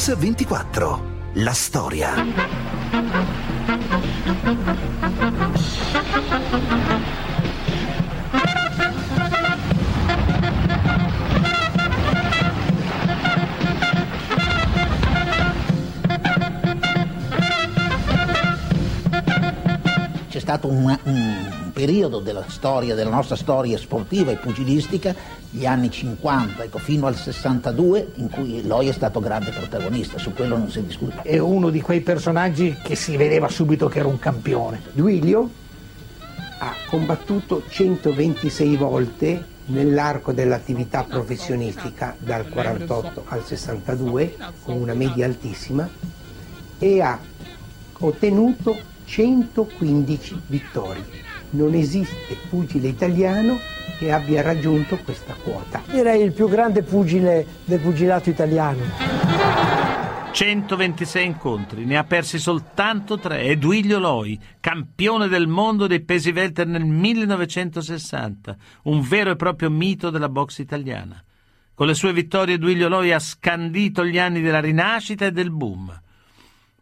Box 24. La storia. C'è stato un, un periodo della storia, della nostra storia sportiva e pugilistica, gli anni 50, ecco, fino al 62, in cui Loi è stato grande protagonista, su quello non si discute. È uno di quei personaggi che si vedeva subito che era un campione. Duilio ha combattuto 126 volte nell'arco dell'attività professionistica dal 48 al 62 con una media altissima e ha ottenuto 115 vittorie. Non esiste pugile italiano che abbia raggiunto questa quota. Direi il più grande pugile del pugilato italiano. 126 incontri, ne ha persi soltanto tre. È Duilio Loi, campione del mondo dei pesi welter nel 1960, un vero e proprio mito della box italiana. Con le sue vittorie Duilio Loi ha scandito gli anni della rinascita e del boom.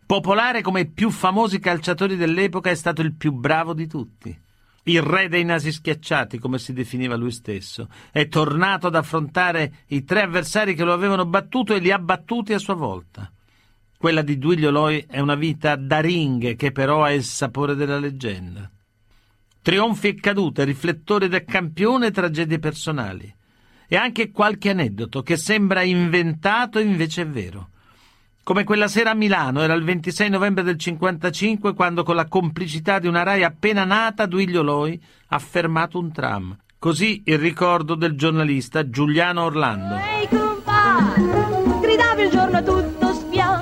Popolare come i più famosi calciatori dell'epoca, è stato il più bravo di tutti. Il re dei nasi schiacciati, come si definiva lui stesso, è tornato ad affrontare i tre avversari che lo avevano battuto e li ha battuti a sua volta. Quella di Duilio Loi è una vita da ring che però ha il sapore della leggenda. Trionfi e cadute, riflettori del campione tragedie personali. E anche qualche aneddoto che sembra inventato invece è vero come quella sera a Milano, era il 26 novembre del 55, quando con la complicità di una RAI appena nata, Duilio Loi ha fermato un tram. Così il ricordo del giornalista Giuliano Orlando. Ehi compà, gridavi il giorno tutto spiano,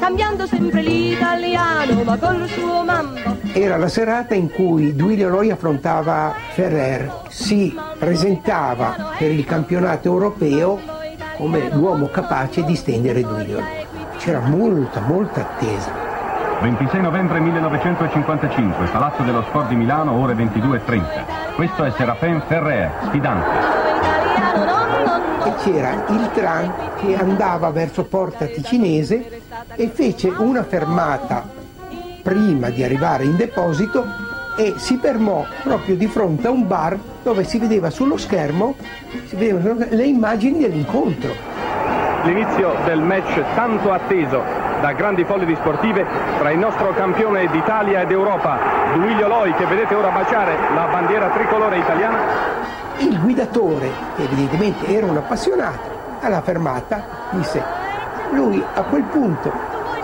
cambiando sempre l'italiano, ma col suo mambo. Era la serata in cui Duilio Loi affrontava Ferrer, si presentava per il campionato europeo come l'uomo capace di stendere Duilio Loi c'era molta, molta attesa. 26 novembre 1955, Palazzo dello Sport di Milano, ore 22.30. Questo è Serafin Ferrer, sfidante. E c'era il tram che andava verso Porta Ticinese e fece una fermata prima di arrivare in deposito e si fermò proprio di fronte a un bar dove si vedeva sullo schermo si vedevano le immagini dell'incontro l'inizio del match tanto atteso da grandi folli sportive tra il nostro campione d'Italia ed Europa, Duilio Loi, che vedete ora baciare la bandiera tricolore italiana. Il guidatore, che evidentemente era un appassionato, alla fermata disse, lui a quel punto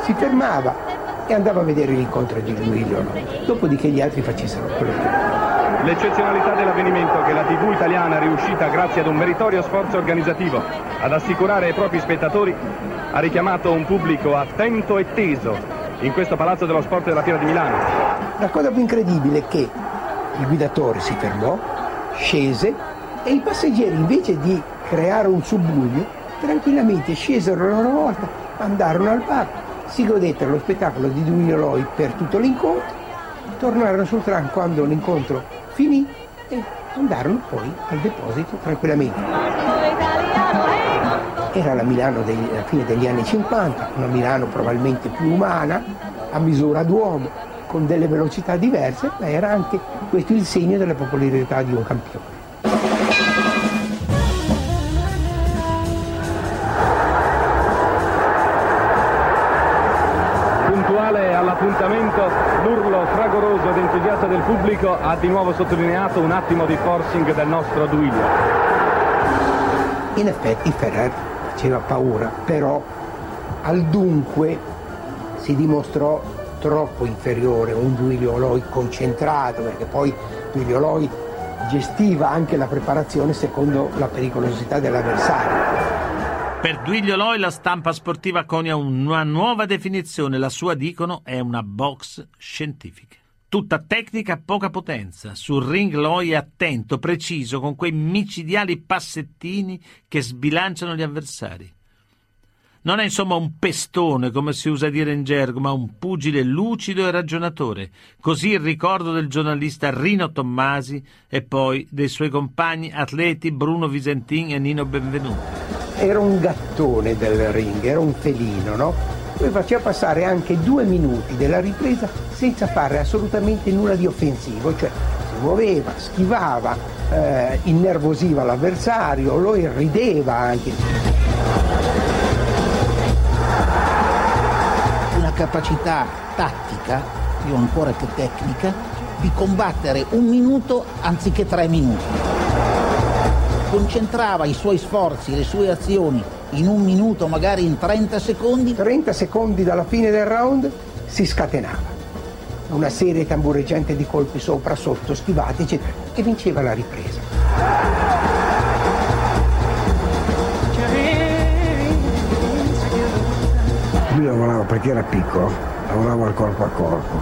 si fermava e andava a vedere l'incontro di Loi, dopodiché gli altri facessero quello che volevano. L'eccezionalità dell'avvenimento che la TV italiana è riuscita grazie ad un meritorio sforzo organizzativo ad assicurare ai propri spettatori ha richiamato un pubblico attento e teso in questo Palazzo dello Sport della Fiera di Milano. La cosa più incredibile è che il guidatore si fermò, scese e i passeggeri invece di creare un subbuglio tranquillamente scesero a loro volta, andarono al bar, si godettero lo spettacolo di Duilio Loi per tutto l'incontro, tornarono sul tram quando l'incontro finì e andarono poi al deposito tranquillamente. Era la Milano degli, alla fine degli anni 50, una Milano probabilmente più umana, a misura d'uomo, con delle velocità diverse, ma era anche questo il segno della popolarità di un campione. All'appuntamento l'urlo fragoroso ed entusiasta del pubblico ha di nuovo sottolineato un attimo di forcing del nostro Duilio. In effetti Ferrer faceva paura, però al dunque si dimostrò troppo inferiore, un Duilio Loi concentrato, perché poi Duilio Loi gestiva anche la preparazione secondo la pericolosità dell'avversario. Per Duilio Loi la stampa sportiva conia una nuova definizione, la sua dicono è una box scientifica. Tutta tecnica, poca potenza. Sul ring Loi è attento, preciso, con quei micidiali passettini che sbilanciano gli avversari. Non è insomma un pestone, come si usa dire in gergo, ma un pugile lucido e ragionatore. Così il ricordo del giornalista Rino Tommasi e poi dei suoi compagni atleti Bruno Visentin e Nino Benvenuti. era un gattone del ring, era un felino, no? Lui faceva passare anche due minuti della ripresa senza fare assolutamente nulla di offensivo, cioè si muoveva, schivava, eh, innervosiva l'avversario, lo irrideva anche. Capacità tattica, più ancora che tecnica, di combattere un minuto anziché tre minuti. Concentrava i suoi sforzi, le sue azioni in un minuto, magari in 30 secondi. 30 secondi dalla fine del round si scatenava. Una serie tambureggiante di colpi sopra, sotto, schivati, eccetera, e vinceva la ripresa. Lui lavorava perché era piccolo, lavorava al corpo a corpo,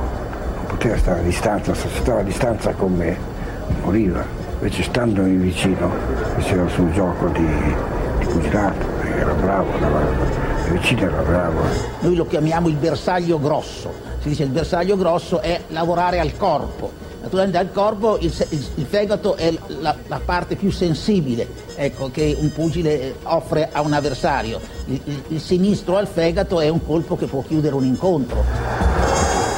non poteva stare a distanza, se stava a distanza con me moriva. Invece standomi vicino, faceva sul gioco di, di pugilato, era bravo, andava vicino era bravo. Noi lo chiamiamo il bersaglio grosso. Si dice il bersaglio grosso è lavorare al corpo. Naturalmente al corpo il, il, il fegato è la, la, parte più sensibile ecco, che un pugile offre a un avversario. Il, il, sinistro al fegato è un colpo che può chiudere un incontro.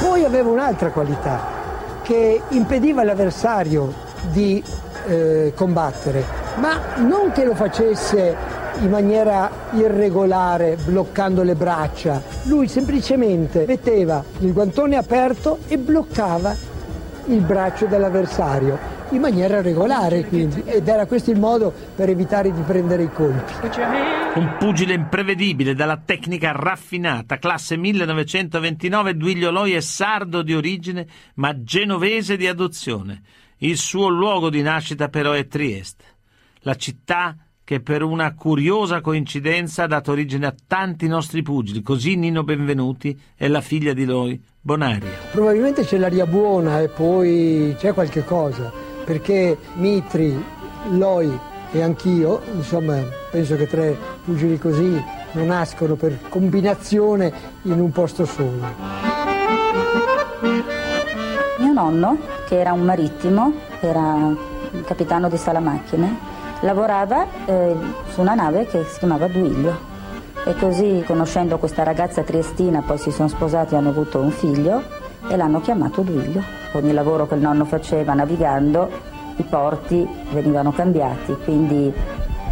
Poi aveva un'altra qualità che impediva all'avversario di eh, combattere, ma non che lo facesse in maniera irregolare, bloccando le braccia. Lui semplicemente metteva il guantone aperto e bloccava il braccio dell'avversario in maniera regolare quindi ed era questo il modo per evitare di prendere i colpi. Un pugile imprevedibile dalla tecnica raffinata, classe 1929, Duilio Loi è sardo di origine ma genovese di adozione. Il suo luogo di nascita però è Trieste, la città che per una curiosa coincidenza ha dato origine a tanti nostri pugili, così Nino Benvenuti è la figlia di Loi, Bonaria. Probabilmente c'è l'aria buona e poi c'è qualche cosa, perché Mitri, Loi e anch'io, insomma, penso che tre pugili così non nascono per combinazione in un posto solo. Mio nonno, che era un marittimo, era capitano di sala macchine, lavorava eh, su una nave che si chiamava Duilio e così, conoscendo questa ragazza triestina, poi si sono sposati e hanno avuto un figlio e l'hanno chiamato Duilio. Ogni lavoro che il nonno faceva navigando, i porti venivano cambiati, quindi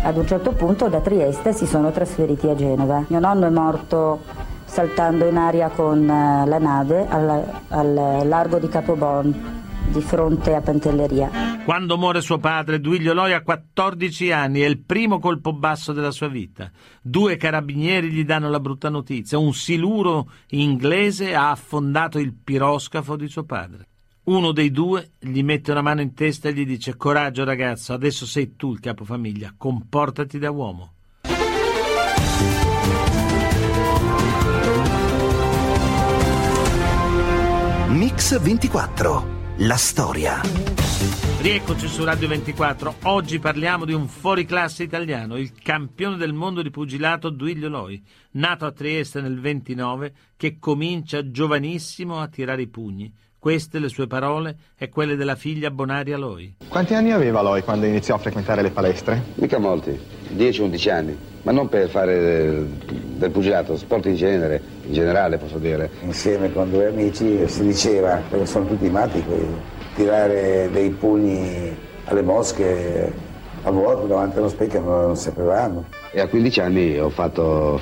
ad un certo punto da Trieste si sono trasferiti a Genova. Mio nonno è morto saltando in aria con eh, la nave al, al largo di Capobon di fronte a Pantelleria. Quando muore suo padre, Duilio Loi ha 14 anni, è il primo colpo basso della sua vita. Due carabinieri gli danno la brutta notizia. Un siluro inglese ha affondato il piroscafo di suo padre. Uno dei due gli mette una mano in testa e gli dice coraggio ragazzo, adesso sei tu il capofamiglia, comportati da uomo. Mix 24 la storia. Rieccoci su Radio 24. Oggi parliamo di un fuoriclasse italiano, il campione del mondo di pugilato Duilio Loi, nato a Trieste nel 29, che comincia giovanissimo a tirare i pugni. Queste le sue parole e quelle della figlia Bonaria Loi. Quanti anni aveva Loi quando iniziò a frequentare le palestre? Mica molti, 10-11 anni, ma non per fare del, pugilato, sport in genere, in generale posso dire. Insieme con due amici si diceva, perché sono tutti matti, tirare dei pugni alle mosche a vuoto davanti allo specchio non sapevamo. E a 15 anni ho fatto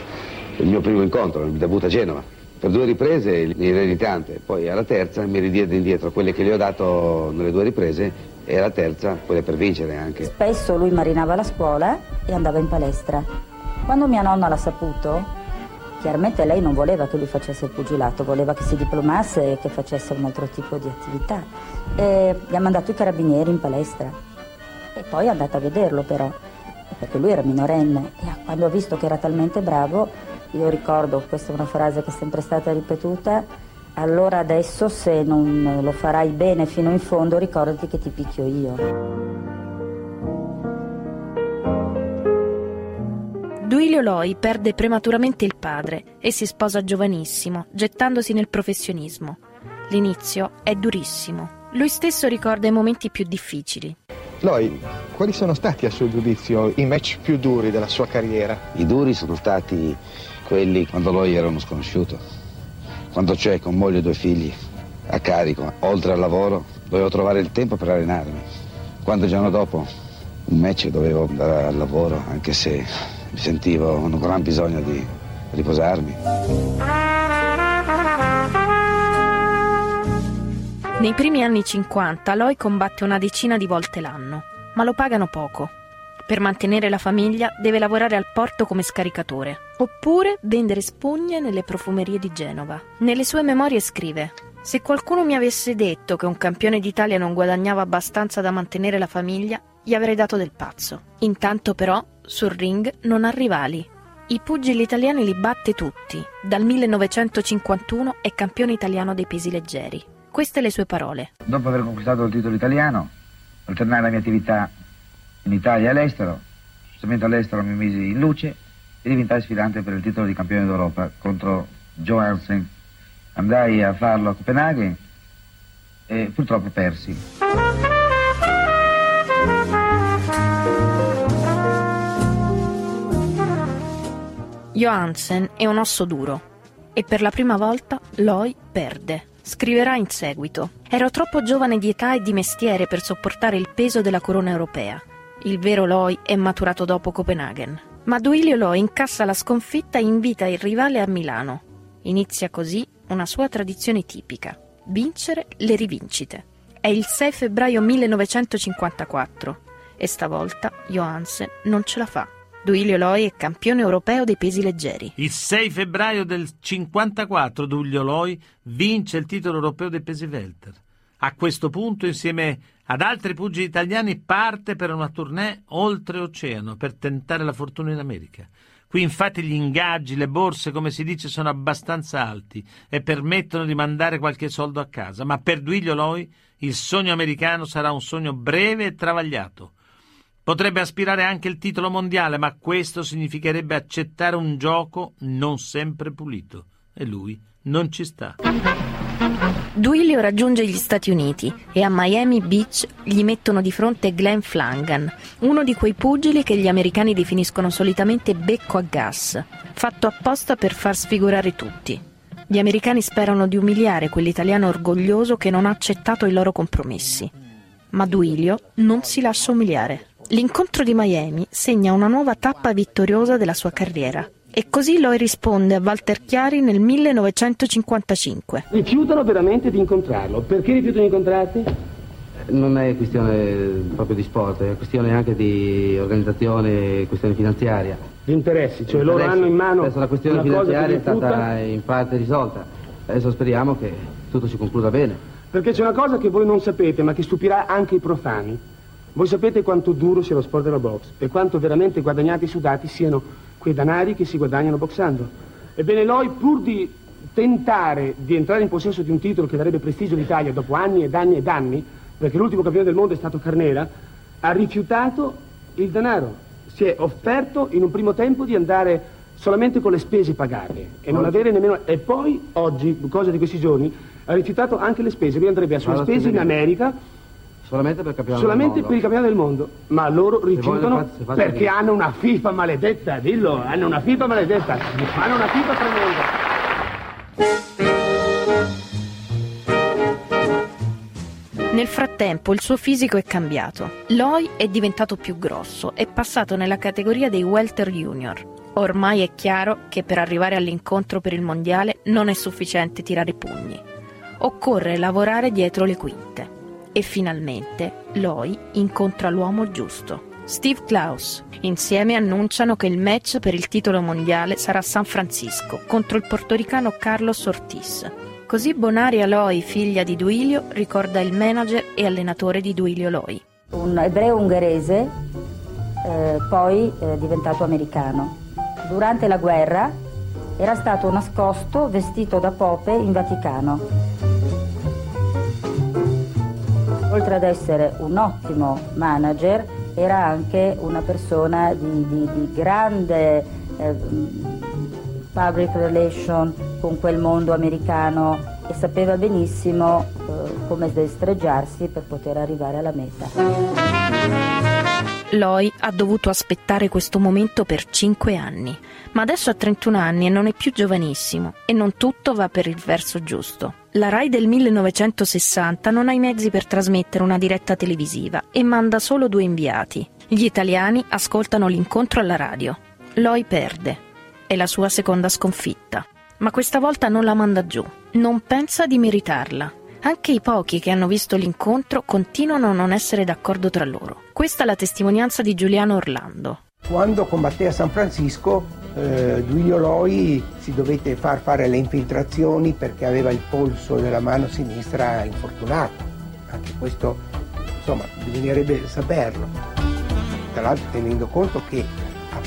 il mio primo incontro, il debutto a Genova per due riprese l'irreditante, poi alla terza mi ridiede indietro quelle che gli ho dato nelle due riprese e alla terza quelle per vincere anche. Spesso lui marinava la scuola e andava in palestra. Quando mia nonna l'ha saputo, chiaramente lei non voleva che lui facesse il pugilato, voleva che si diplomasse e che facesse un altro tipo di attività. E gli ha mandato i carabinieri in palestra. E poi è andata a vederlo però, perché lui era minorenne e quando ha visto che era talmente bravo io ricordo, questa è una frase che è sempre stata ripetuta, allora adesso se non lo farai bene fino in fondo ricordati che ti picchio io. Duilio Loi perde prematuramente il padre e si sposa giovanissimo, gettandosi nel professionismo. L'inizio è durissimo. Lui stesso ricorda i momenti più difficili. Loi quali sono stati a suo giudizio i match più duri della sua carriera? I duri sono stati quelli quando lui era uno sconosciuto, quando cioè con moglie e due figli a carico, oltre al lavoro, dovevo trovare il tempo per allenarmi. Quando il giorno dopo un match dovevo andare al lavoro, anche se mi sentivo un gran bisogno di riposarmi. Nei primi anni 50 Loi combatte una decina di volte l'anno, ma lo pagano poco. Per mantenere la famiglia deve lavorare al porto come scaricatore, oppure vendere spugne nelle profumerie di Genova. Nelle sue memorie scrive se qualcuno mi avesse detto che un campione d'Italia non guadagnava abbastanza da mantenere la famiglia, gli avrei dato del pazzo. Intanto però, sul ring non ha rivali. I pugili italiani li batte tutti. Dal 1951 è campione italiano dei pesi leggeri. Queste le sue parole. Dopo aver conquistato il titolo italiano, alternai la mia attività in Italia e all'estero. Giustamente all'estero mi misi in luce e diventai sfidante per il titolo di campione d'Europa contro Johansen. Andai a farlo a Copenaghen e purtroppo persi. Johansen è un osso duro e per la prima volta Loi perde. Scriverà in seguito: Ero troppo giovane di età e di mestiere per sopportare il peso della corona europea. Il vero Loi è maturato dopo Copenaghen. Ma Duilio Loi incassa la sconfitta e invita il rivale a Milano. Inizia così una sua tradizione tipica: vincere le rivincite. È il 6 febbraio 1954 e stavolta Johansen non ce la fa. Duilio Loi è campione europeo dei pesi leggeri. Il 6 febbraio del 54 Duilio Loi vince il titolo europeo dei pesi welter. A questo punto, insieme ad altri pugili italiani, parte per una tournée oltreoceano per tentare la fortuna in America. Qui infatti gli ingaggi, le borse, come si dice, sono abbastanza alti e permettono di mandare qualche soldo a casa, ma per Duilio Loi il sogno americano sarà un sogno breve e travagliato. Potrebbe aspirare anche il titolo mondiale, ma questo significherebbe accettare un gioco non sempre pulito. E lui non ci sta. Duilio raggiunge gli Stati Uniti e a Miami Beach gli mettono di fronte Glenn Flangan, uno di quei pugili che gli americani definiscono solitamente becco a gas, fatto apposta per far sfigurare tutti. Gli americani sperano di umiliare quell'italiano orgoglioso che non ha accettato i loro compromessi. Ma Duilio non si lascia umiliare. L'incontro di Miami segna una nuova tappa vittoriosa della sua carriera. E così Loi risponde a Walter Chiari nel 1955. Rifiutano veramente di incontrarlo. Perché rifiutano di incontrarti? Non è questione proprio di sport, è questione anche di organizzazione, questione finanziaria. Di interessi, cioè loro hanno in mano Adesso la questione una cosa finanziaria che è stata in parte risolta. Adesso speriamo che tutto si concluda bene. Perché c'è una cosa che voi non sapete, ma che stupirà anche i profani. Voi sapete quanto duro sia lo sport della box e quanto veramente guadagnati e sudati siano quei danari che si guadagnano boxando. Ebbene, Loi, pur di tentare di entrare in possesso di un titolo che darebbe prestigio all'Italia dopo anni ed anni ed anni, perché l'ultimo campione del mondo è stato Carnera, ha rifiutato il denaro. Si è offerto in un primo tempo di andare solamente con le spese pagate e non avere nemmeno... E poi, oggi, cosa di questi giorni, ha rifiutato anche le spese. Lui andrebbe a sue spese in America Solamente per capire solamente per il campionato del mondo, ma loro rifiutano se perché vedere. hanno una FIFA maledetta, dillo, hanno una FIFA maledetta, hanno una FIFA tremenda. Nel frattempo il suo fisico è cambiato. Loi è diventato più grosso, è passato nella categoria dei welter junior. Ormai è chiaro che per arrivare all'incontro per il mondiale non è sufficiente tirare pugni. Occorre lavorare dietro le quinte. E finalmente Loi incontra l'uomo giusto. Steve Klaus. Insieme annunciano che il match per il titolo mondiale sarà San Francisco contro il portoricano Carlos Ortiz. Così Bonaria Loi, figlia di Duilio, ricorda il manager e allenatore di Duilio Loi. un ebreo ungherese, eh, poi eh, diventato americano. Durante la guerra era stato nascosto vestito da pope in Vaticano. Oltre ad essere un ottimo manager, era anche una persona di, di- di grande eh, public relation con quel mondo americano e sapeva benissimo eh, come destreggiarsi per poter arrivare alla meta. Loi ha dovuto aspettare questo momento per 5 anni, ma adesso ha 31 anni e non è più giovanissimo e non tutto va per il verso giusto. La RAI del 1960 non ha i mezzi per trasmettere una diretta televisiva e manda solo due inviati. Gli italiani ascoltano l'incontro alla radio. Loi perde. È la sua seconda sconfitta. Ma questa volta non la manda giù. Non pensa di meritarla. Anche i pochi che hanno visto l'incontro continuano a non essere d'accordo tra loro. Questa è la testimonianza di Giuliano Orlando. Quando combatté a San Francisco, eh, Duilio Loi si dovette far fare le infiltrazioni perché aveva il polso della mano sinistra infortunato. Anche questo, insomma, bisognerebbe saperlo. Tra l'altro tenendo conto che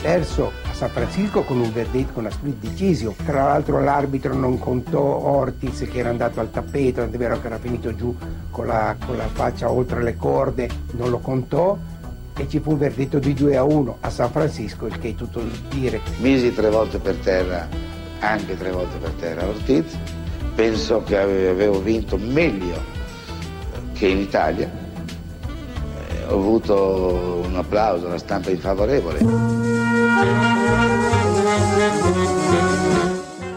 perso a San Francisco con un verdetto, con una split decision. Tra l'altro l'arbitro non contò Ortiz che era andato al tappeto, è vero che era finito giù con la, con la faccia oltre le corde, non lo contò e ci fu un verdetto di 2 a 1 a San Francisco, il che è tutto dire. Misi tre volte per terra, anche tre volte per terra Ortiz. Penso che avevo vinto meglio che in Italia. Eh, ho avuto un applauso, una stampa favorevole.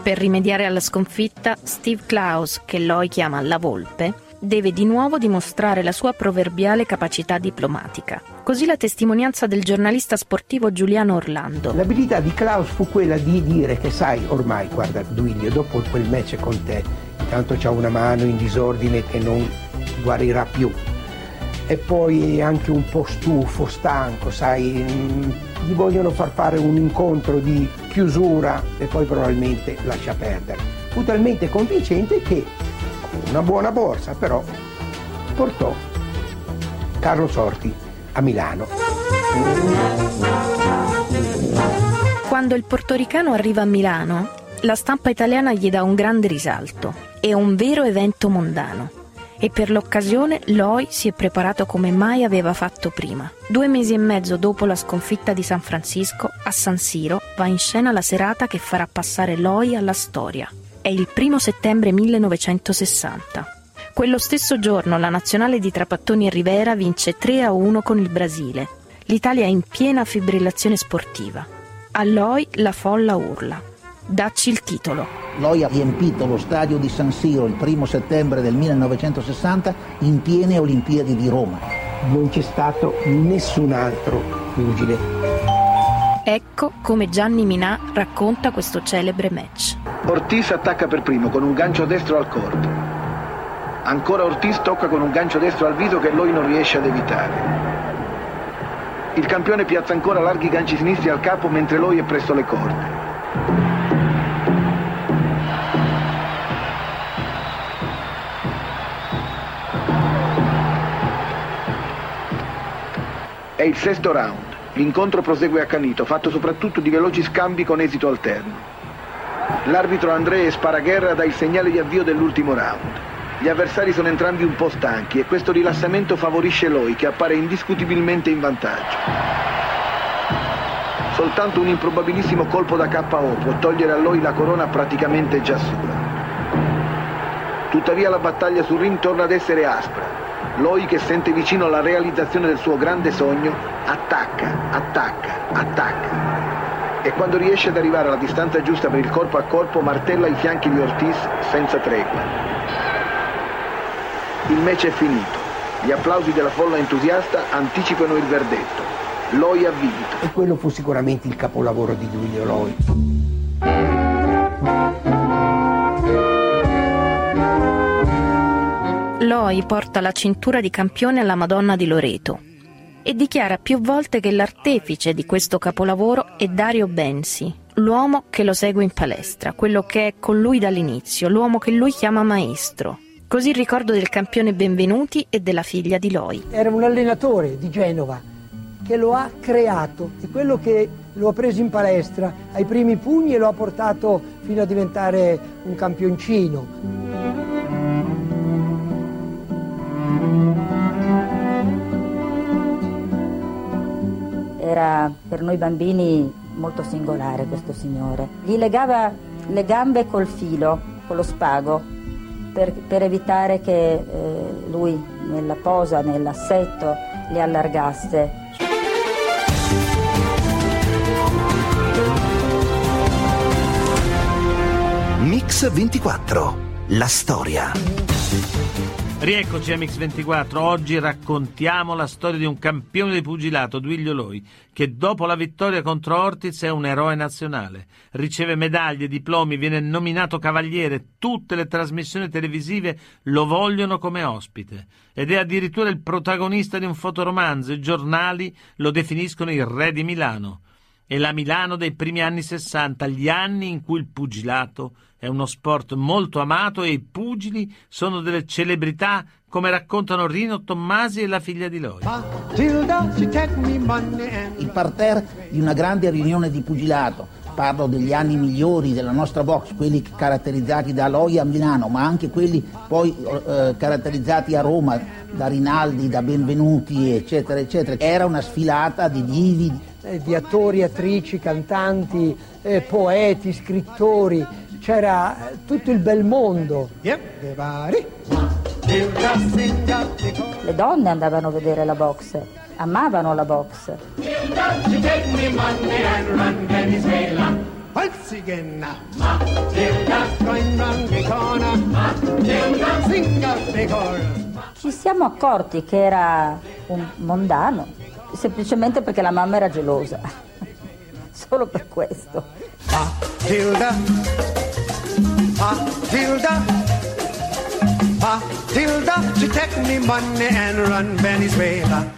Per rimediare alla sconfitta, Steve Klaus, che Loi chiama la volpe, deve di nuovo dimostrare la sua proverbiale capacità diplomatica. Così la testimonianza del giornalista sportivo Giuliano Orlando. L'abilità di Klaus fu quella di dire che sai, ormai, guarda Duilio, dopo quel match con te, intanto c'ha una mano in disordine che non guarirà più. E poi anche un po' stufo, stanco, sai, gli vogliono far fare un incontro di chiusura e poi probabilmente lascia perdere. Fu talmente convincente che una buona borsa, però portò Carlo Sorti a Milano. Quando il portoricano arriva a Milano, la stampa italiana gli dà un grande risalto. È un vero evento mondano. E per l'occasione Loi si è preparato come mai aveva fatto prima. Due mesi e mezzo dopo la sconfitta di San Francisco, a San Siro va in scena la serata che farà passare Loi alla storia. È il primo settembre 1960. Quello stesso giorno la nazionale di Trapattoni e Rivera vince 3 a 1 con il Brasile. L'Italia è in piena fibrillazione sportiva. A Loi la folla urla. Dacci il titolo. Loi ha riempito lo stadio di San Siro il primo settembre del 1960 in piene Olimpiadi di Roma. Non c'è stato nessun altro pugile. Ecco come Gianni Minà racconta questo celebre match. Ortiz attacca per primo con un gancio destro al corpo. Ancora Ortiz tocca con un gancio destro al viso che Loi non riesce ad evitare. Il campione piazza ancora larghi ganci sinistri al capo mentre Loi è presso le corde. È il sesto round. L'incontro prosegue accanito, fatto soprattutto di veloci scambi con esito alterno. L'arbitro André Sparagherra dà il segnale di avvio dell'ultimo round. Gli avversari sono entrambi un po' stanchi e questo rilassamento favorisce Loi che appare indiscutibilmente in vantaggio. Soltanto un improbabilissimo colpo da KO può togliere a Loi la corona praticamente già sua. Tuttavia la battaglia sul ring torna ad essere aspra. Loi che sente vicino alla realizzazione del suo grande sogno, attacca, attacca, attacca. E quando riesce ad arrivare alla distanza giusta per il corpo a corpo, martella i fianchi di Ortiz senza tregua. Il match è finito. Gli applausi della folla entusiasta anticipano il verdetto. Loi ha vinto. E quello fu sicuramente il capolavoro di Giulio Loi. Loi porta la cintura di campione alla Madonna di Loreto e dichiara più volte che l'artefice di questo capolavoro è Dario Bensi, l'uomo che lo segue in palestra, quello che è con lui dall'inizio, l'uomo che lui chiama maestro. Così ricordo del campione Benvenuti e della figlia di Loi. Era un allenatore di Genova che lo ha creato, è quello che lo ha preso in palestra ai primi pugni e lo ha portato fino a diventare un campioncino. Era per noi bambini molto singolare questo signore. Gli legava le gambe col filo, con lo spago, per, per evitare che eh, lui nella posa, nell'assetto, le allargasse. Mix 24, la storia. Rieccoci a Mix24, oggi raccontiamo la storia di un campione di pugilato, Duilio Loi, che dopo la vittoria contro Ortiz è un eroe nazionale, riceve medaglie, diplomi, viene nominato cavaliere, tutte le trasmissioni televisive lo vogliono come ospite. Ed è addirittura il protagonista di un fotoromanzo, i giornali lo definiscono il re di Milano. È la Milano dei primi anni 60, gli anni in cui il pugilato è uno sport molto amato e i pugili sono delle celebrità come raccontano Rino Tommasi e la figlia di Loi. Il parterre di una grande riunione di pugilato, parlo degli anni migliori della nostra box, quelli caratterizzati da Loi a Milano, ma anche quelli poi eh, caratterizzati a Roma da Rinaldi, da Benvenuti, eccetera, eccetera. Era una sfilata di divi, eh, di attori, attrici, cantanti, eh, poeti, scrittori, c'era eh, tutto il bel mondo. Le donne andavano a vedere la box, amavano la box. Ci siamo accorti che era un mondano, semplicemente perché la mamma era gelosa. Solo per questo. Matilda, Matilda, Matilda, she take me money and run Venezuela.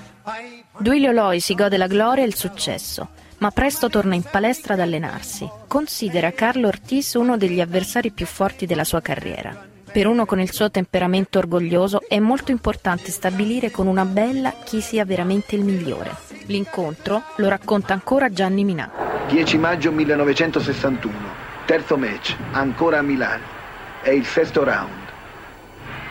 Duilio Loi si gode la gloria e il successo, ma presto torna in palestra ad allenarsi. Considera Carlo Ortiz uno degli avversari più forti della sua carriera. Per uno con il suo temperamento orgoglioso è molto importante stabilire con una bella chi sia veramente il migliore. L'incontro lo racconta ancora Gianni Minà. 10 maggio 1961, terzo match, ancora a Milano. È il sesto round.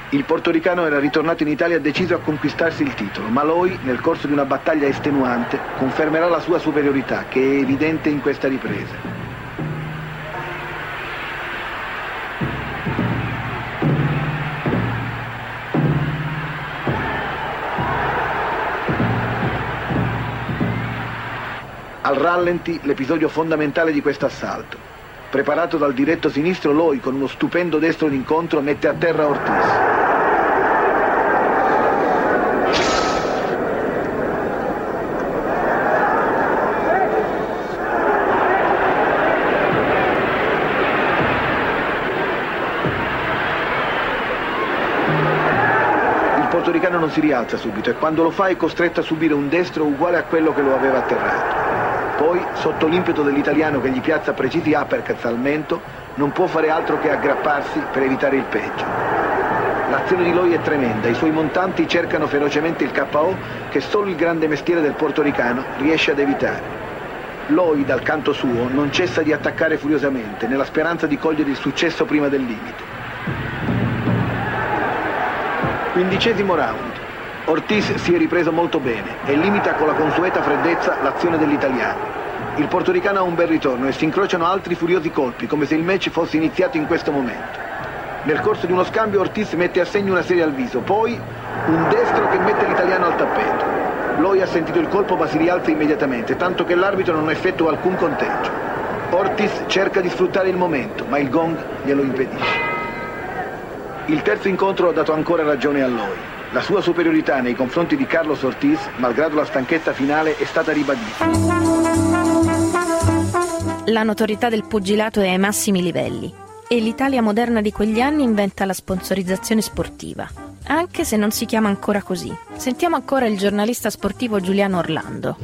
Il portoricano era ritornato in Italia deciso a conquistarsi il titolo, ma lui, nel corso di una battaglia estenuante, confermerà la sua superiorità, che è evidente in questa ripresa. Al rallenti l'episodio fondamentale di questo assalto. Preparato dal diretto sinistro, Loi con uno stupendo destro d'incontro mette a terra Ortiz. Il portoricano non si rialza subito e quando lo fa è costretto a subire un destro uguale a quello che lo aveva atterrato. Poi, sotto l'impeto dell'italiano che gli piazza precisi uppercuts al mento, non può fare altro che aggrapparsi per evitare il peggio. L'azione di Loi è tremenda, i suoi montanti cercano ferocemente il KO che solo il grande mestiere del portoricano riesce ad evitare. Loi, dal canto suo, non cessa di attaccare furiosamente, nella speranza di cogliere il successo prima del limite. Quindicesimo round. Ortiz si è ripreso molto bene e limita con la consueta freddezza l'azione dell'italiano. Il portoricano ha un bel ritorno e si incrociano altri furiosi colpi, come se il match fosse iniziato in questo momento. Nel corso di uno scambio Ortiz mette a segno una serie al viso, poi un destro che mette l'italiano al tappeto. Loi ha sentito il colpo ma si rialza immediatamente, tanto che l'arbitro non effettua alcun conteggio. Ortiz cerca di sfruttare il momento, ma il gong glielo impedisce. Il terzo incontro ha dato ancora ragione a Loi. La sua superiorità nei confronti di Carlos Ortiz, malgrado la stanchezza finale, è stata ribadita. La notorietà del pugilato è ai massimi livelli e l'Italia moderna di quegli anni inventa la sponsorizzazione sportiva, anche se non si chiama ancora così. Sentiamo ancora il giornalista sportivo Giuliano Orlando.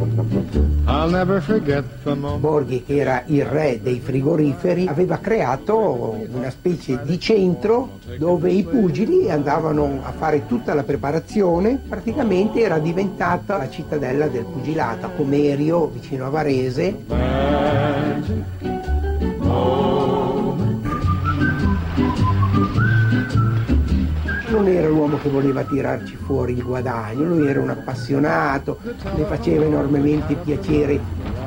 Borghi, che era il re dei frigoriferi, aveva creato una specie di centro dove i pugili andavano a fare tutta la preparazione, praticamente era diventata la cittadella del pugilato, a Comerio, vicino a Varese. Che voleva tirarci fuori il guadagno, lui era un appassionato, le faceva enormemente piacere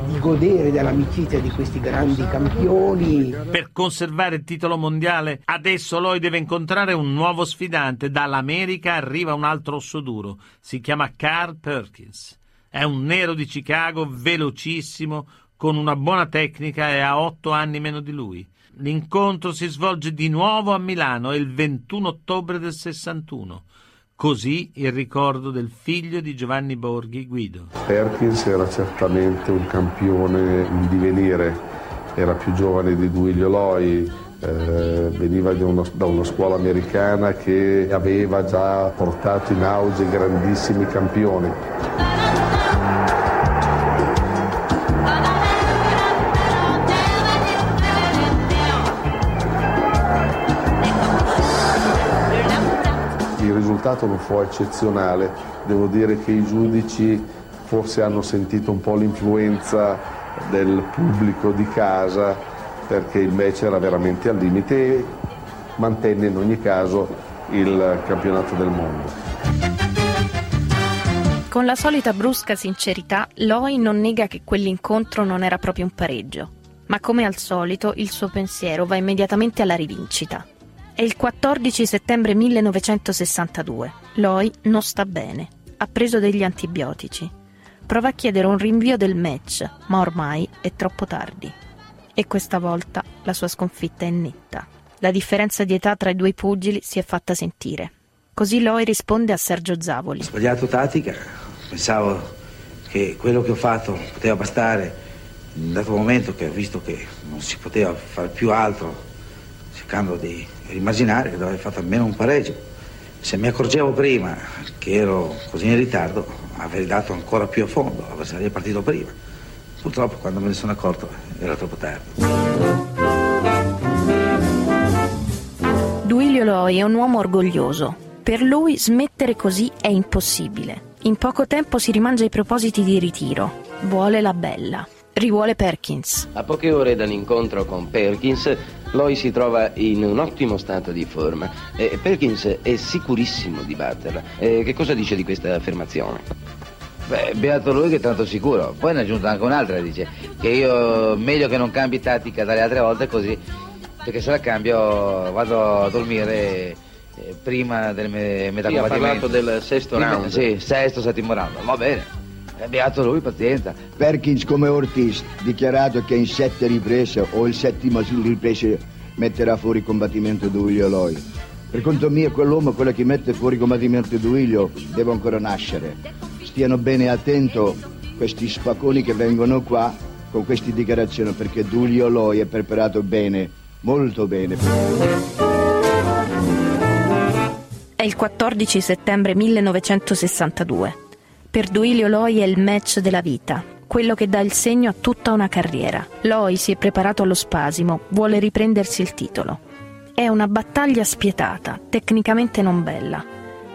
di godere dell'amicizia di questi grandi campioni. Per conservare il titolo mondiale, adesso Loi deve incontrare un nuovo sfidante. Dall'America arriva un altro osso duro, si chiama Carl Perkins. È un nero di Chicago, velocissimo, con una buona tecnica e a otto anni meno di lui. L'incontro si svolge di nuovo a Milano il 21 ottobre del 61. Così il ricordo del figlio di Giovanni Borghi, Guido. Perkins era certamente un campione in divenire, era più giovane di Duilio Loi, eh, veniva uno, da una scuola americana che aveva già portato in auge grandissimi campioni. Risultato non fu eccezionale, devo dire che i giudici forse hanno sentito un po' l'influenza del pubblico di casa perché il match era veramente al limite e mantenne in ogni caso il campionato del mondo. Con la solita brusca sincerità, Loi non nega che quell'incontro non era proprio un pareggio, ma come al solito il suo pensiero va immediatamente alla rivincita. È il 14 settembre 1962. Loi non sta bene, ha preso degli antibiotici. Prova a chiedere un rinvio del match, ma ormai è troppo tardi. E questa volta la sua sconfitta è netta. La differenza di età tra i due pugili si è fatta sentire. Così Loi risponde a Sergio Zavoli. Ho sbagliato tattica, pensavo che quello che ho fatto poteva bastare, in un dato momento che ho visto che non si poteva fare più altro, cercando di immaginare che dovevo fatto almeno un pareggio. Se mi accorgevo prima che ero così in ritardo, avrei dato ancora più a fondo, è partito prima. Purtroppo quando me ne sono accorto era troppo tardi. Duilio Loi è un uomo orgoglioso. Per lui smettere così è impossibile. In poco tempo si rimangia i propositi di ritiro. Vuole la bella. Rivuole Perkins. A poche ore dall'incontro con Perkins, Loi si trova in un ottimo stato di forma. E Perkins è sicurissimo di batterla. E che cosa dice di questa affermazione? Beh, beato lui che è tanto sicuro. Poi ne ha aggiunto anche un'altra, dice che io meglio che non cambi tattica dalle altre volte così, perché se la cambio vado a dormire eh, prima del me- metà Sì, ha parlato del sesto Prima- round. Sì, sesto, settimo round. Va bene. Eh, Beato lui, pazienza. Perkins come Ortiz dichiarato che in sette riprese o il settimo riprese metterà fuori combattimento Duilio Loi. Per conto mio quell'uomo, quello che mette fuori combattimento Duilio, deve ancora nascere. Stiano bene attento questi spacconi che vengono qua con queste dichiarazioni perché Duilio Loi è preparato bene, molto bene. È il 14 settembre 1962. Per Duilio Loi è il match della vita, quello che dà il segno a tutta una carriera. Loi si è preparato allo spasimo, vuole riprendersi il titolo. È una battaglia spietata, tecnicamente non bella,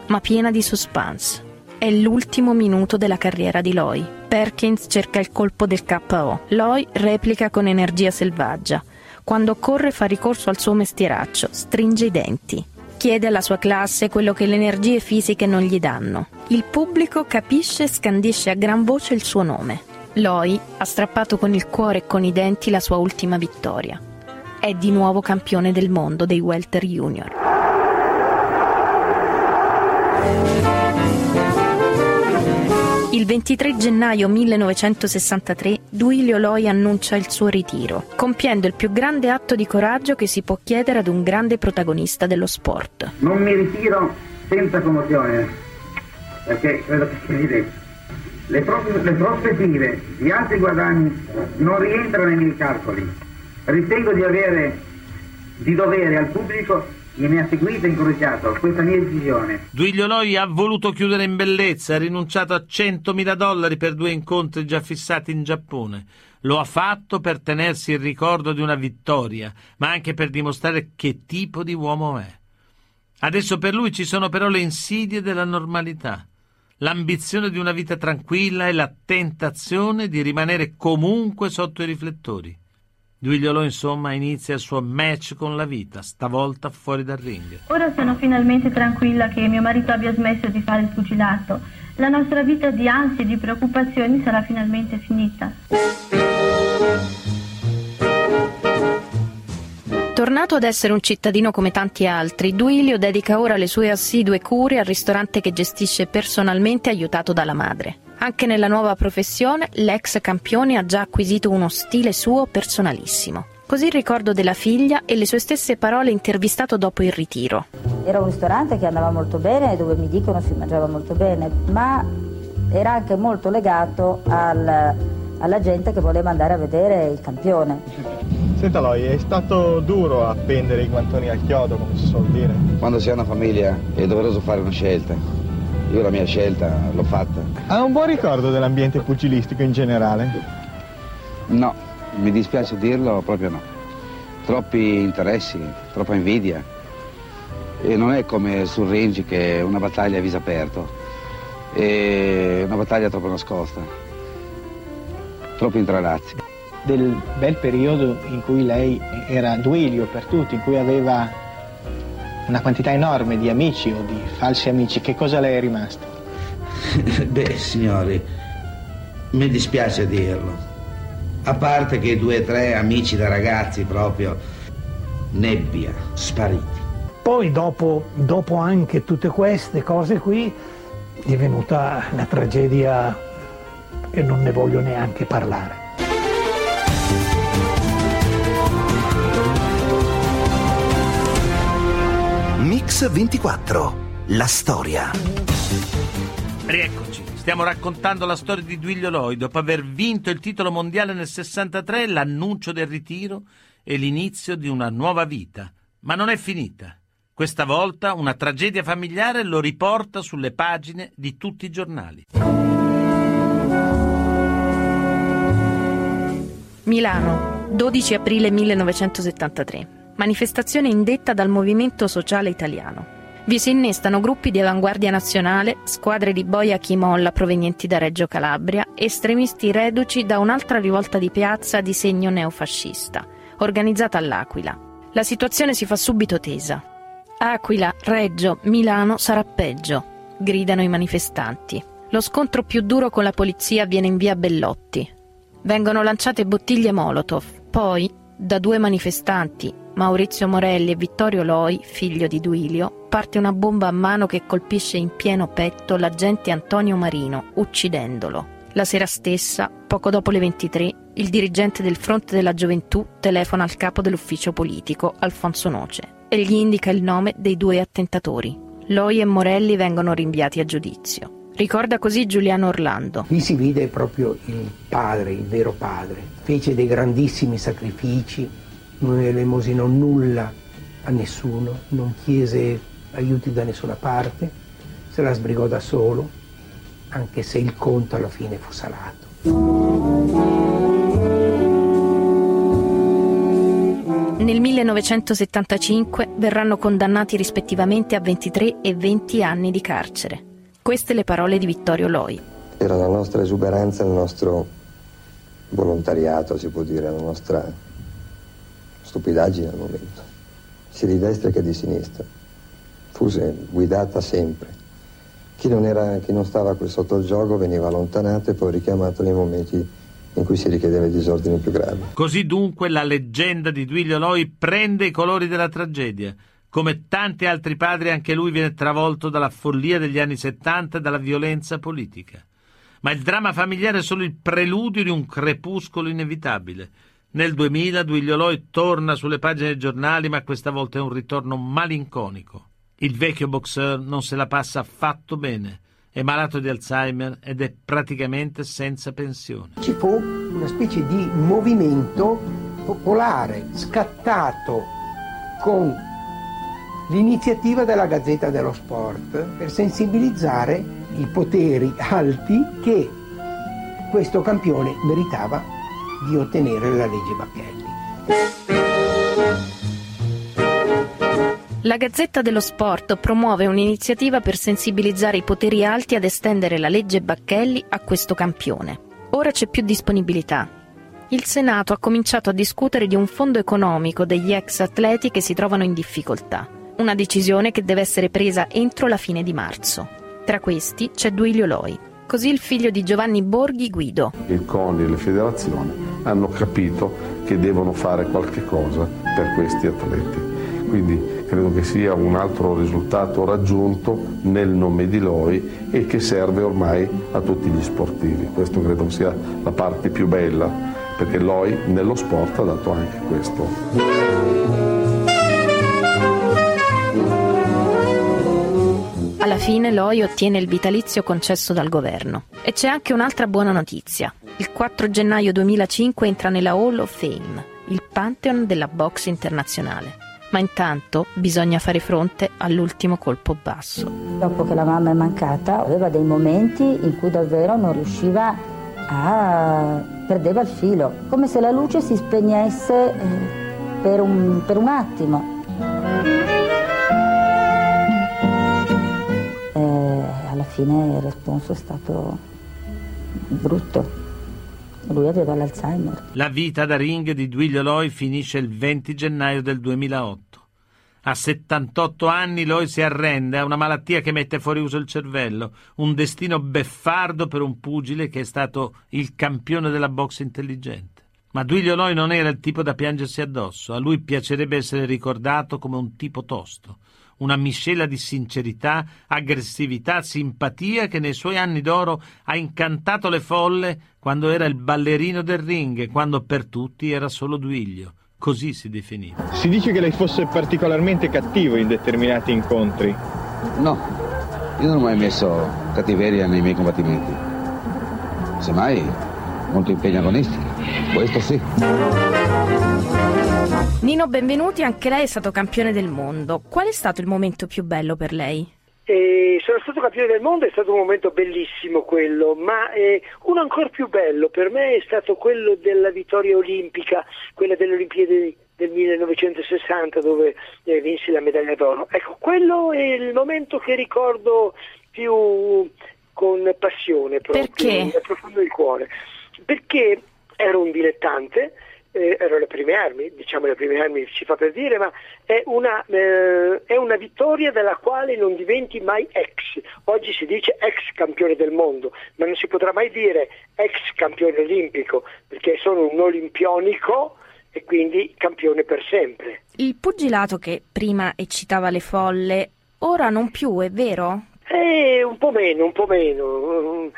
ma piena di suspense. È l'ultimo minuto della carriera di Loi. Perkins cerca il colpo del KO. Loi replica con energia selvaggia. Quando corre fa ricorso al suo mestieraccio, stringe i denti. Chiede alla sua classe quello che le energie fisiche non gli danno. Il pubblico capisce e scandisce a gran voce il suo nome. Loi ha strappato con il cuore e con i denti la sua ultima vittoria. È di nuovo campione del mondo dei Welter Junior. Il 23 gennaio 1963 Duilio Loi annuncia il suo ritiro, compiendo il più grande atto di coraggio che si può chiedere ad un grande protagonista dello sport. Non mi ritiro senza commozione, perché credo che sia evidente. Le, pro- le prospettive di altri guadagni non rientrano nei miei calcoli. Ritengo di avere di dovere al pubblico che mi ha seguito e incoraggiato questa mia decisione. Duilio Loi ha voluto chiudere in bellezza, ha rinunciato a 100.000 dollari per due incontri già fissati in Giappone. Lo ha fatto per tenersi il ricordo di una vittoria, ma anche per dimostrare che tipo di uomo è. Adesso per lui ci sono però le insidie della normalità, l'ambizione di una vita tranquilla e la tentazione di rimanere comunque sotto i riflettori. Duigliolo, insomma, inizia il suo match con la vita, stavolta fuori dal ring. Ora sono finalmente tranquilla che mio marito abbia smesso di fare il fucilato. La nostra vita di ansie e di preoccupazioni sarà finalmente finita. Tornato ad essere un cittadino come tanti altri, Duilio dedica ora le sue assidue cure al ristorante che gestisce personalmente aiutato dalla madre. Anche nella nuova professione l'ex campione ha già acquisito uno stile suo personalissimo. Così il ricordo della figlia e le sue stesse parole intervistato dopo il ritiro. Era un ristorante che andava molto bene, dove mi dicono si mangiava molto bene, ma era anche molto legato al, alla gente che voleva andare a vedere il campione. Senta Loi, è stato duro appendere i guantoni al chiodo, come si suol dire? Quando si ha una famiglia è doveroso fare una scelta. Io la mia scelta l'ho fatta. Ha un buon ricordo dell'ambiente pugilistico in generale? No, mi dispiace dirlo, proprio no. Troppi interessi, troppa invidia. E non è come sul ring che è una battaglia a viso aperto. È una battaglia troppo nascosta. Troppi intralazzi. Del bel periodo in cui lei era duilio per tutti, in cui aveva una quantità enorme di amici o di falsi amici, che cosa le è rimasto? Beh, signori, mi dispiace dirlo. A parte che due o tre amici da ragazzi proprio nebbia, spariti. Poi dopo, dopo anche tutte queste cose qui è venuta la tragedia e non ne voglio neanche parlare. Mix 24. La storia. Rieccoci, stiamo raccontando la storia di Duilio Loi. Dopo aver vinto il titolo mondiale nel 63, l'annuncio del ritiro e l'inizio di una nuova vita. Ma non è finita. Questa volta una tragedia familiare lo riporta sulle pagine di tutti i giornali. Milano, 12 aprile 1973. Manifestazione indetta dal Movimento Sociale Italiano. Vi si innestano gruppi di avanguardia nazionale, squadre di boia chi molla provenienti da Reggio Calabria, estremisti reduci da un'altra rivolta di piazza di segno neofascista, organizzata all'Aquila. La situazione si fa subito tesa. Aquila, Reggio, Milano sarà peggio, gridano i manifestanti. Lo scontro più duro con la polizia avviene in via Bellotti. Vengono lanciate bottiglie Molotov, poi, da due manifestanti, Maurizio Morelli e Vittorio Loi, figlio di Duilio, parte una bomba a mano che colpisce in pieno petto l'agente Antonio Marino, uccidendolo. La sera stessa, poco dopo le 23, il dirigente del Fronte della Gioventù telefona al capo dell'ufficio politico, Alfonso Noce, e gli indica il nome dei due attentatori. Loi e Morelli vengono rinviati a giudizio. Ricorda così Giuliano Orlando. Qui si vede proprio il padre, il vero padre. Fece dei grandissimi sacrifici, non elemosinò nulla a nessuno, non chiese aiuti da nessuna parte, se la sbrigò da solo, anche se il conto alla fine fu salato. Nel 1975 verranno condannati rispettivamente a 23 e 20 anni di carcere. Queste le parole di Vittorio Loi. Era la nostra esuberanza, il nostro volontariato, si può dire, la nostra stupidaggine al momento, sia di destra che di sinistra. Fu guidata sempre. Chi non, era, chi non stava sotto il gioco veniva allontanato e poi richiamato nei momenti in cui si richiedeva i disordini più gravi. Così dunque la leggenda di Duilio Loi prende i colori della tragedia. Come tanti altri padri, anche lui viene travolto dalla follia degli anni 70 e dalla violenza politica. Ma il dramma familiare è solo il preludio di un crepuscolo inevitabile. Nel 2000 Duilio Loi torna sulle pagine dei giornali, ma questa volta è un ritorno malinconico. Il vecchio boxer non se la passa affatto bene. È malato di Alzheimer ed è praticamente senza pensione. Ci fu una specie di movimento popolare scattato con l'iniziativa della Gazzetta dello Sport per sensibilizzare i poteri alti che questo campione meritava di ottenere la legge Bacchelli. La Gazzetta dello Sport promuove un'iniziativa per sensibilizzare i poteri alti ad estendere la legge Bacchelli a questo campione. Ora c'è più disponibilità. Il Senato ha cominciato a discutere di un fondo economico degli ex atleti che si trovano in difficoltà. Una decisione che deve essere presa entro la fine di marzo. Tra questi c'è Duilio Loi. Così il figlio di Giovanni Borghi Guido. Il CONI e le federazioni hanno capito che devono fare qualche cosa per questi atleti. Quindi credo che sia un altro risultato raggiunto nel nome di Loi e che serve ormai a tutti gli sportivi. Questo credo sia la parte più bella, perché Loi nello sport ha dato anche questo. Alla fine Loi ottiene il vitalizio concesso dal governo. E c'è anche un'altra buona notizia. Il 4 gennaio 2005 entra nella Hall of Fame, il Pantheon della box internazionale. Ma intanto bisogna fare fronte all'ultimo colpo basso. Dopo che la mamma è mancata, aveva dei momenti in cui davvero non riusciva a... perdeva il filo, come se la luce si spegnesse eh, per, un, per un attimo. Fine il responso è stato brutto. Lui aveva l'Alzheimer. La vita da ring di Duilio Loi finisce il 20 gennaio del 2008. A 78 anni Loi si arrende a una malattia che mette fuori uso il cervello, un destino beffardo per un pugile che è stato il campione della box intelligente. Ma Duilio Loi non era il tipo da piangersi addosso, a lui piacerebbe essere ricordato come un tipo tosto, una miscela di sincerità, aggressività, simpatia che nei suoi anni d'oro ha incantato le folle quando era il ballerino del ring e quando per tutti era solo Duilio. Così si definiva. Si dice che lei fosse particolarmente cattivo in determinati incontri. No, io non ho mai messo cattiveria nei miei combattimenti. Semmai molto impegno agonistico. Questo sì. Nino, benvenuti, anche lei è stato campione del mondo. Qual è stato il momento più bello per lei? Eh, sono stato campione del mondo, è stato un momento bellissimo quello, ma eh, uno ancora più bello per me è stato quello della vittoria olimpica, quella delle Olimpiadi del 1960 dove eh, vinsi la medaglia d'oro. Ecco, quello è il momento che ricordo più con passione, proprio, Perché? profondo del cuore, perché ero un dilettante, eh, ero alle prime armi, diciamo le prime armi si fa per dire, ma è una, eh, è una vittoria dalla quale non diventi mai ex. Oggi si dice ex campione del mondo, ma non si potrà mai dire ex campione olimpico, perché sono un olimpionico e quindi campione per sempre. Il pugilato che prima eccitava le folle, ora non più, è vero? Eh, un po' meno, un po' meno.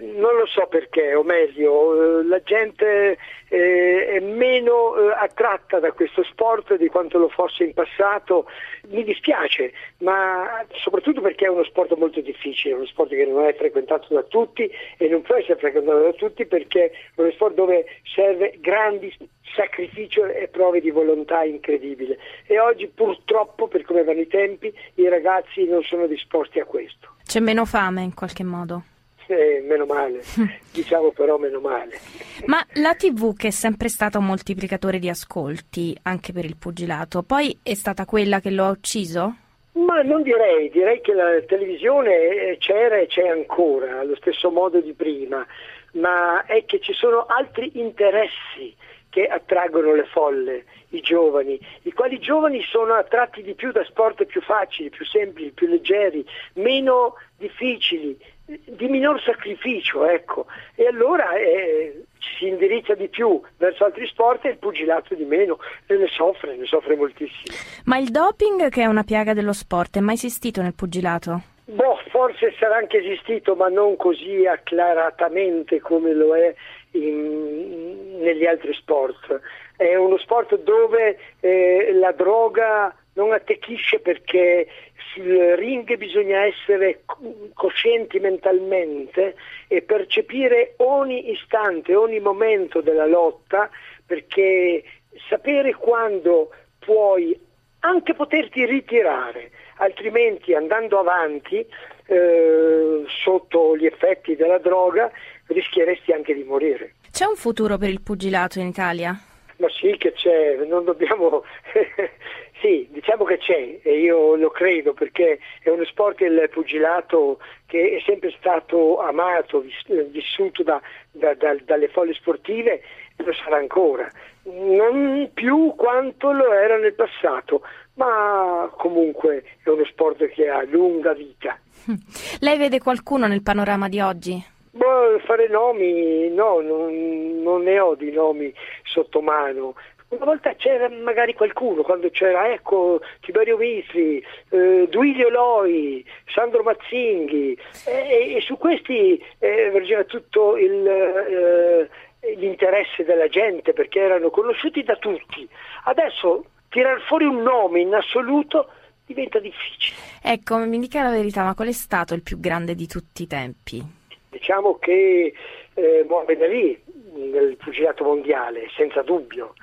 Non lo so perché, o meglio, eh, la gente eh, è meno eh, attratta da questo sport di quanto lo fosse in passato. Mi dispiace, ma soprattutto perché è uno sport molto difficile, uno sport che non è frequentato da tutti e non può essere frequentato da tutti perché è uno sport dove serve grandi sacrificio e prove di volontà incredibile. E oggi purtroppo, per come vanno i tempi, i ragazzi non sono disposti a questo. C'è meno fame in qualche modo. Eh, meno male, diciamo però meno male. Ma la TV, che è sempre stata un moltiplicatore di ascolti, anche per il pugilato, poi è stata quella che lo ha ucciso? Ma non direi, direi che la televisione c'era e c'è ancora, allo stesso modo di prima, ma è che ci sono altri interessi che attraggono le folle, i giovani, i quali giovani sono attratti di più da sport più facili, più semplici, più leggeri, meno difficili, di minor sacrificio, ecco. E allora eh, ci si indirizza di più verso altri sport e il pugilato di meno e ne soffre, ne soffre moltissimo. Ma il doping, che è una piaga dello sport, è mai esistito nel pugilato? Boh, forse sarà anche esistito, ma non così acclaratamente come lo è in, negli altri sport. È uno sport dove eh, la droga non attecchisce perché sul ring bisogna essere coscienti mentalmente e percepire ogni istante, ogni momento della lotta perché sapere quando puoi anche poterti ritirare, altrimenti andando avanti eh, sotto gli effetti della droga rischieresti anche di morire. C'è un futuro per il pugilato in Italia? Ma sì che c'è, non dobbiamo... sì, diciamo che c'è e io lo credo perché è uno sport il pugilato che è sempre stato amato, vissuto da, da, da, dalle folle sportive e lo sarà ancora. Non più quanto lo era nel passato, ma comunque è uno sport che ha lunga vita. Lei vede qualcuno nel panorama di oggi? Boh, fare nomi, no, non, non, ne ho di nomi sotto mano. Una volta c'era magari qualcuno, quando c'era ecco, Tiberio Mitri, eh, Duilio Loi, Sandro Mazzinghi, e, e su questi eh, vergeva tutto il, eh, l'interesse della gente perché erano conosciuti da tutti. Adesso tirar fuori un nome in assoluto diventa difficile. Ecco, mi dica la verità, ma qual è stato il più grande di tutti i tempi? Diciamo che eh, Mohamed Ali nel pugilato mondiale, senza dubbio,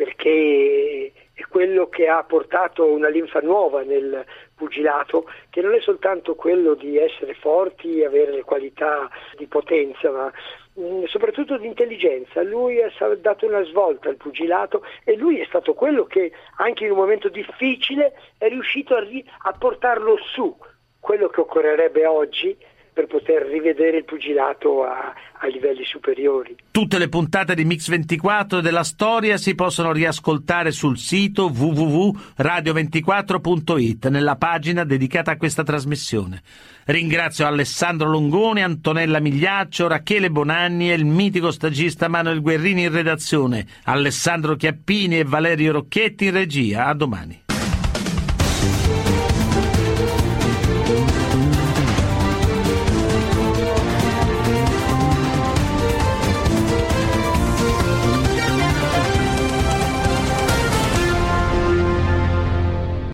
perché è quello che ha portato una linfa nuova nel pugilato, che non è soltanto quello di essere forti, avere le qualità di potenza, ma mh, soprattutto di intelligenza. Lui ha dato una svolta al pugilato e lui è stato quello che anche in un momento difficile è riuscito a, ri- a portarlo su, quello che occorrerebbe oggi per poter rivedere il pugilato a, a, livelli superiori. Tutte le puntate di Mix24 e della storia si possono riascoltare sul sito www.radio24.it nella pagina dedicata a questa trasmissione. Ringrazio Alessandro Longoni, Antonella Migliaccio, Rachele Bonanni e il mitico stagista Manuel Guerrini in redazione, Alessandro Chiappini e Valerio Rocchetti in regia. A domani.